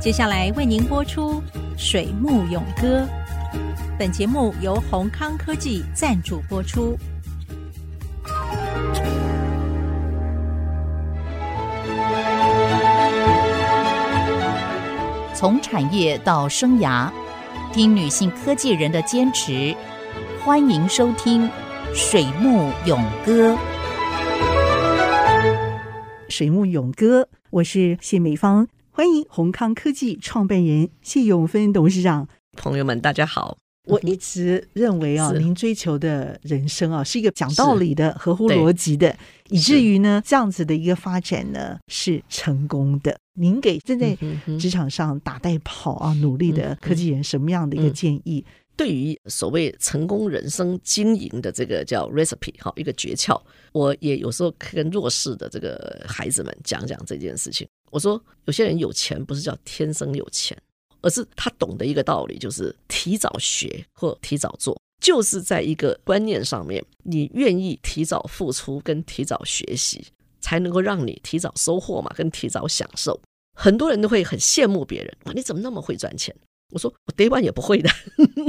接下来为您播出《水木咏歌》。本节目由宏康科技赞助播出。从产业到生涯，听女性科技人的坚持。欢迎收听《水木咏歌》。《水木咏歌》，我是谢美芳。欢迎宏康科技创办人谢永芬董事长。朋友们，大家好。我一直认为啊，您追求的人生啊，是一个讲道理的、合乎逻辑的，以至于呢，这样子的一个发展呢，是成功的。您给正在职场上打带跑啊，努力的科技人什么样的一个建议？对于所谓成功人生经营的这个叫 recipe 哈，一个诀窍，我也有时候跟弱势的这个孩子们讲讲这件事情。我说，有些人有钱不是叫天生有钱。而是他懂得一个道理，就是提早学或提早做，就是在一个观念上面，你愿意提早付出跟提早学习，才能够让你提早收获嘛，跟提早享受。很多人都会很羡慕别人，哇，你怎么那么会赚钱？我说我 day one 也不会的，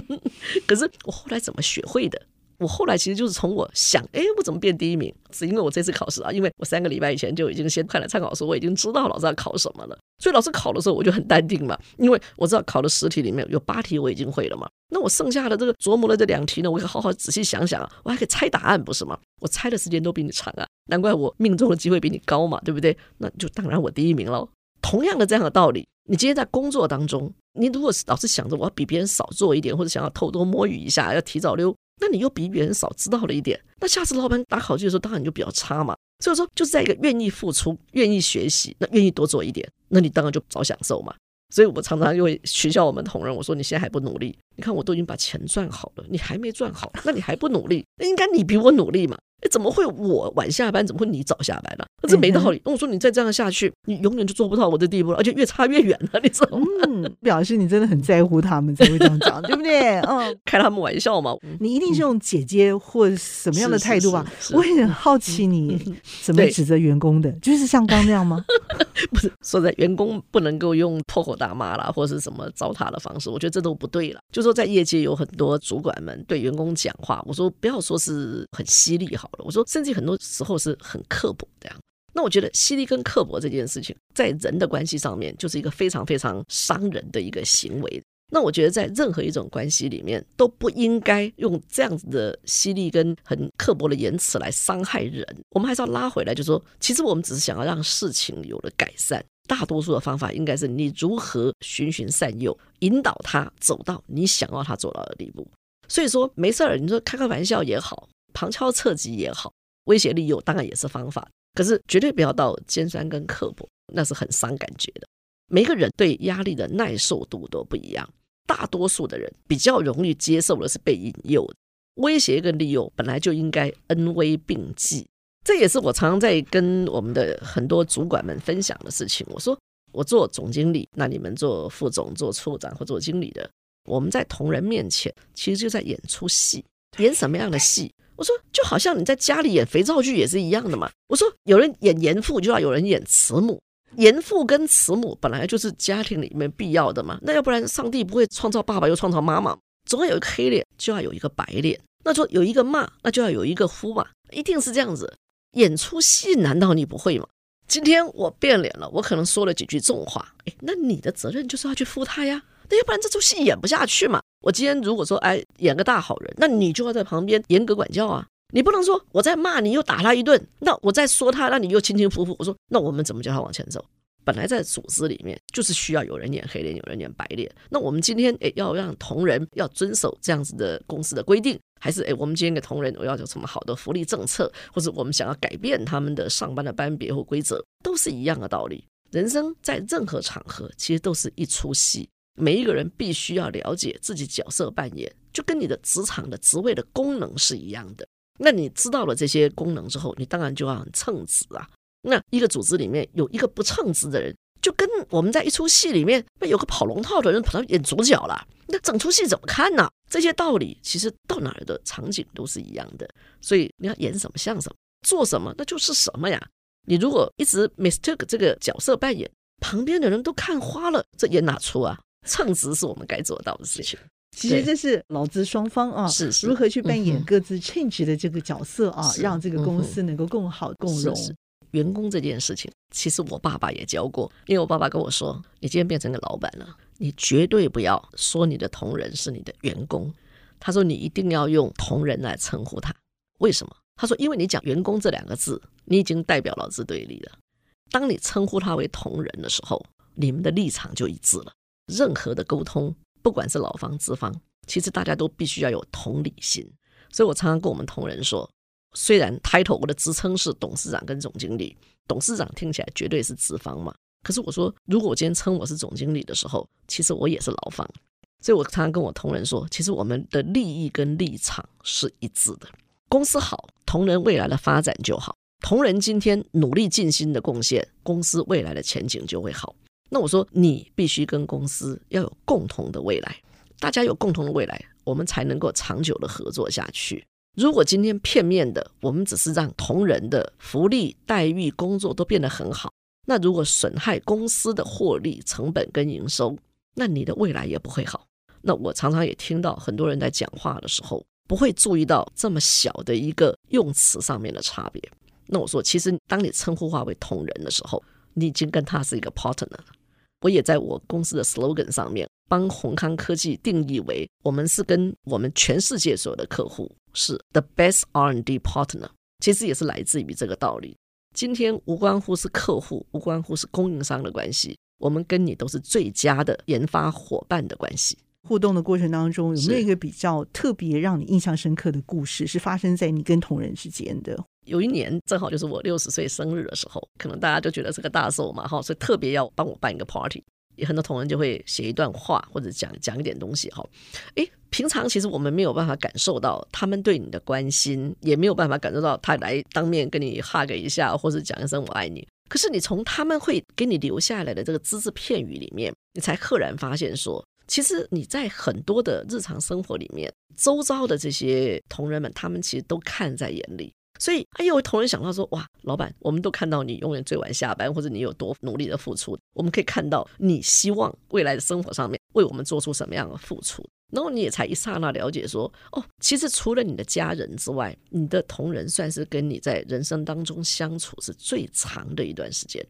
可是我后来怎么学会的？我后来其实就是从我想，哎，我怎么变第一名？是因为我这次考试啊，因为我三个礼拜以前就已经先看了参考书，我已经知道老师要考什么了。所以老师考的时候我就很淡定嘛，因为我知道考的十题里面有八题我已经会了嘛。那我剩下的这个琢磨的这两题呢，我可以好好仔细想想啊，我还可以猜答案，不是吗？我猜的时间都比你长啊，难怪我命中的机会比你高嘛，对不对？那就当然我第一名喽。同样的这样的道理，你今天在工作当中，你如果是老是想着我要比别人少做一点，或者想要偷偷摸鱼一下，要提早溜。那你又比别人少知道了一点，那下次老板打考据的时候，当然你就比较差嘛。所以说，就是在一个愿意付出、愿意学习、那愿意多做一点，那你当然就早享受嘛。所以我常常就会取笑我们同仁，我说你现在还不努力，你看我都已经把钱赚好了，你还没赚好，那你还不努力，那应该你比我努力嘛。哎，怎么会我晚下班？怎么会你早下班呢？这没道理。那我说你再这样下去，你永远就做不到我的地步了，而且越差越远了。你知道吗？嗯，表示你真的很在乎他们才会这样讲，对不对？嗯，开他们玩笑嘛。你一定是用姐姐或什么样的态度吧？我也很好奇你怎么指责员工的，就是像刚那样吗？不是，说在员工不能够用破口大骂啦，或者是什么糟蹋的方式，我觉得这都不对了。就说在业界有很多主管们对员工讲话，我说不要说是很犀利好了。我说，甚至很多时候是很刻薄这样。那我觉得犀利跟刻薄这件事情，在人的关系上面，就是一个非常非常伤人的一个行为。那我觉得在任何一种关系里面，都不应该用这样子的犀利跟很刻薄的言辞来伤害人。我们还是要拉回来，就是说，其实我们只是想要让事情有了改善。大多数的方法应该是你如何循循善诱，引导他走到你想要他走到的地步。所以说，没事儿，你说开开玩笑也好。旁敲侧击也好，威胁利诱当然也是方法，可是绝对不要到尖酸跟刻薄，那是很伤感觉的。每个人对压力的耐受度都不一样，大多数的人比较容易接受的是被引诱，威胁跟利诱本来就应该恩威并济。这也是我常常在跟我们的很多主管们分享的事情。我说，我做总经理，那你们做副总、做处长或做经理的，我们在同仁面前其实就在演出戏，演什么样的戏？我说，就好像你在家里演肥皂剧也是一样的嘛。我说，有人演严父，就要有人演慈母。严父跟慈母本来就是家庭里面必要的嘛。那要不然，上帝不会创造爸爸又创造妈妈，总要有一个黑脸，就要有一个白脸。那说有一个骂，那就要有一个呼嘛，一定是这样子。演出戏，难道你不会吗？今天我变脸了，我可能说了几句重话，哎，那你的责任就是要去负他呀。那要不然这出戏演不下去嘛。我今天如果说哎演个大好人，那你就要在旁边严格管教啊！你不能说我在骂你又打他一顿，那我再说他，那你又轻轻浮浮。我说那我们怎么叫他往前走？本来在组织里面就是需要有人演黑脸，有人演白脸。那我们今天诶要让同仁要遵守这样子的公司的规定，还是诶我们今天给同仁我要有什么好的福利政策，或者我们想要改变他们的上班的班别或规则，都是一样的道理。人生在任何场合其实都是一出戏。每一个人必须要了解自己角色扮演，就跟你的职场的职位的功能是一样的。那你知道了这些功能之后，你当然就要很称职啊。那一个组织里面有一个不称职的人，就跟我们在一出戏里面，那有个跑龙套的人跑到演主角了，那整出戏怎么看呢？这些道理其实到哪儿的场景都是一样的。所以你要演什么像什么，做什么那就是什么呀。你如果一直 mistake 这个角色扮演，旁边的人都看花了，这演哪出啊？称职是我们该做到的事情。其实这是劳资双方啊，是如何去扮演各自称职的这个角色啊，让这个公司能够更好共荣。员工这件事情，其实我爸爸也教过，因为我爸爸跟我说：“你今天变成个老板了，你绝对不要说你的同仁是你的员工。”他说：“你一定要用同仁来称呼他。为什么？”他说：“因为你讲员工这两个字，你已经代表了资对立了。当你称呼他为同仁的时候，你们的立场就一致了。任何的沟通。”不管是老方资方，其实大家都必须要有同理心。所以我常常跟我们同仁说，虽然 title 我的职称是董事长跟总经理，董事长听起来绝对是资方嘛。可是我说，如果我今天称我是总经理的时候，其实我也是劳方。所以我常常跟我同仁说，其实我们的利益跟立场是一致的。公司好，同仁未来的发展就好。同仁今天努力尽心的贡献，公司未来的前景就会好。那我说，你必须跟公司要有共同的未来，大家有共同的未来，我们才能够长久的合作下去。如果今天片面的，我们只是让同仁的福利待遇、工作都变得很好，那如果损害公司的获利、成本跟营收，那你的未来也不会好。那我常常也听到很多人在讲话的时候，不会注意到这么小的一个用词上面的差别。那我说，其实当你称呼化为同仁的时候，你已经跟他是一个 partner 了。我也在我公司的 slogan 上面帮宏康科技定义为，我们是跟我们全世界所有的客户是 the best R&D partner，其实也是来自于这个道理。今天无关乎是客户，无关乎是供应商的关系，我们跟你都是最佳的研发伙伴的关系。互动的过程当中，有没有一个比较特别让你印象深刻的故事，是发生在你跟同仁之间的？有一年正好就是我六十岁生日的时候，可能大家就觉得是个大寿嘛，哈，所以特别要帮我办一个 party，也很多同仁就会写一段话或者讲讲一点东西，哈，诶，平常其实我们没有办法感受到他们对你的关心，也没有办法感受到他来当面跟你 hug 一下，或者讲一声我爱你。可是你从他们会给你留下来的这个只字片语里面，你才赫然发现说，其实你在很多的日常生活里面，周遭的这些同仁们，他们其实都看在眼里。所以，哎呦，同仁想到说，哇，老板，我们都看到你永远最晚下班，或者你有多努力的付出，我们可以看到你希望未来的生活上面为我们做出什么样的付出，然后你也才一刹那了解说，哦，其实除了你的家人之外，你的同仁算是跟你在人生当中相处是最长的一段时间。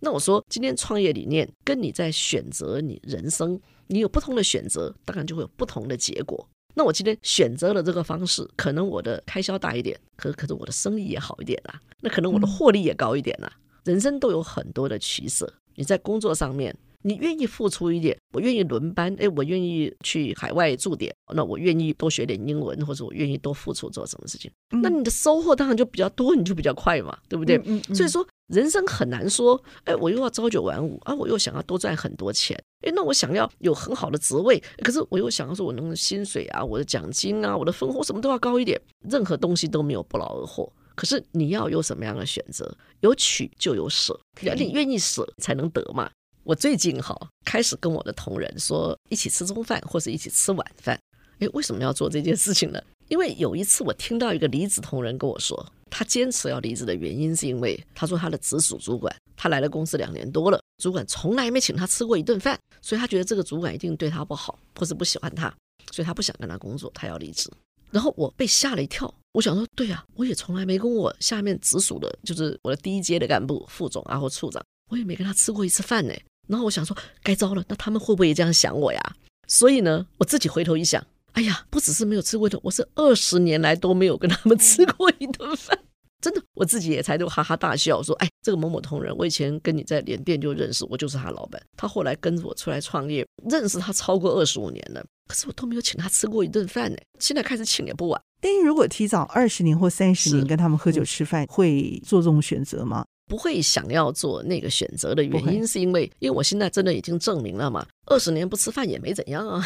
那我说，今天创业理念跟你在选择你人生，你有不同的选择，当然就会有不同的结果。那我今天选择了这个方式，可能我的开销大一点，可可是我的生意也好一点啦。那可能我的获利也高一点啦。人生都有很多的取舍。你在工作上面，你愿意付出一点，我愿意轮班，哎，我愿意去海外驻点，那我愿意多学点英文，或者我愿意多付出做什么事情，那你的收获当然就比较多，你就比较快嘛，对不对？所以说。人生很难说，哎，我又要朝九晚五啊，我又想要多赚很多钱，哎，那我想要有很好的职位，可是我又想要说，我能薪水啊，我的奖金啊，我的分红什么都要高一点，任何东西都没有不劳而获。可是你要有什么样的选择？有取就有舍，你愿意舍才能得嘛。我最近哈开始跟我的同仁说，一起吃中饭或者一起吃晚饭。哎，为什么要做这件事情呢？因为有一次我听到一个离职同仁跟我说。他坚持要离职的原因，是因为他说他的直属主管，他来了公司两年多了，主管从来没请他吃过一顿饭，所以他觉得这个主管一定对他不好，或是不喜欢他，所以他不想跟他工作，他要离职。然后我被吓了一跳，我想说，对呀，我也从来没跟我下面直属的，就是我的第一阶的干部、副总啊或处长，我也没跟他吃过一次饭呢。然后我想说，该糟了，那他们会不会也这样想我呀？所以呢，我自己回头一想。哎呀，不只是没有吃过的，我是二十年来都没有跟他们吃过一顿饭，真的，我自己也才都哈哈大笑说，哎，这个某某同仁，我以前跟你在联电就认识，我就是他老板，他后来跟着我出来创业，认识他超过二十五年了，可是我都没有请他吃过一顿饭呢，现在开始请也不晚。但是如果提早二十年或三十年跟他们喝酒吃饭，会做这种选择吗？不会想要做那个选择的原因，是因为因为我现在真的已经证明了嘛，二十年不吃饭也没怎样啊。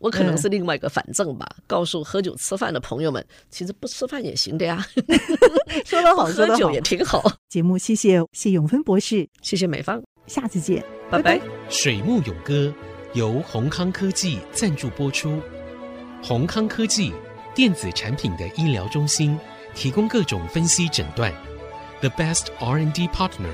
我可能是另外一个反正吧，嗯、告诉喝酒吃饭的朋友们，其实不吃饭也行的呀。说得好，喝酒也挺好。节目谢谢谢永芬博士，谢谢美方，下次见，拜拜。水木永歌由宏康科技赞助播出，宏康科技电子产品的医疗中心，提供各种分析诊断，The best R&D partner。